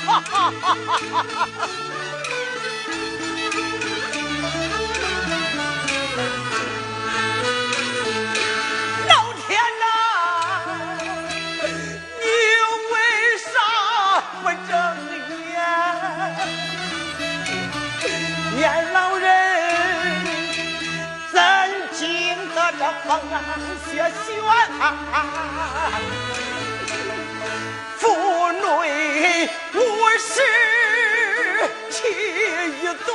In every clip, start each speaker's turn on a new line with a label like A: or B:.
A: 血轩，腹内无是气短，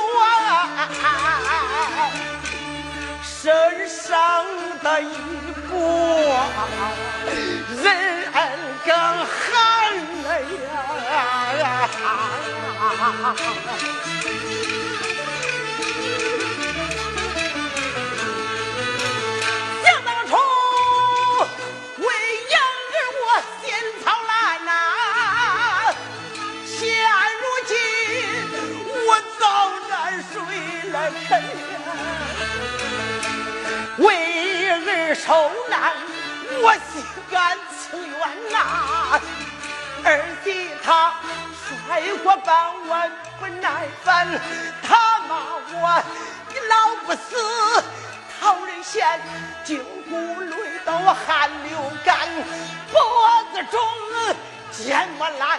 A: 身上的衣服人更寒了呀。为儿受难，我心甘情愿呐。儿媳她摔过半碗不耐烦，他骂我你老不死，讨人嫌，筋骨累到汗流干，脖子肿，肩么烂，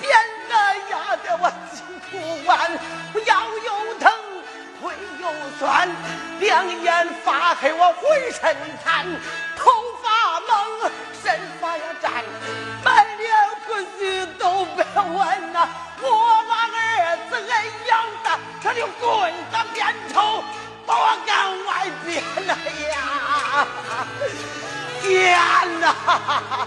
A: 扁个压得我筋骨弯，两眼发黑，我浑身瘫，头发蒙，身发也粘，满脸胡须都别问呐、我那儿子恩养的，他就棍子边头，把我赶外边了呀，天哪！哈哈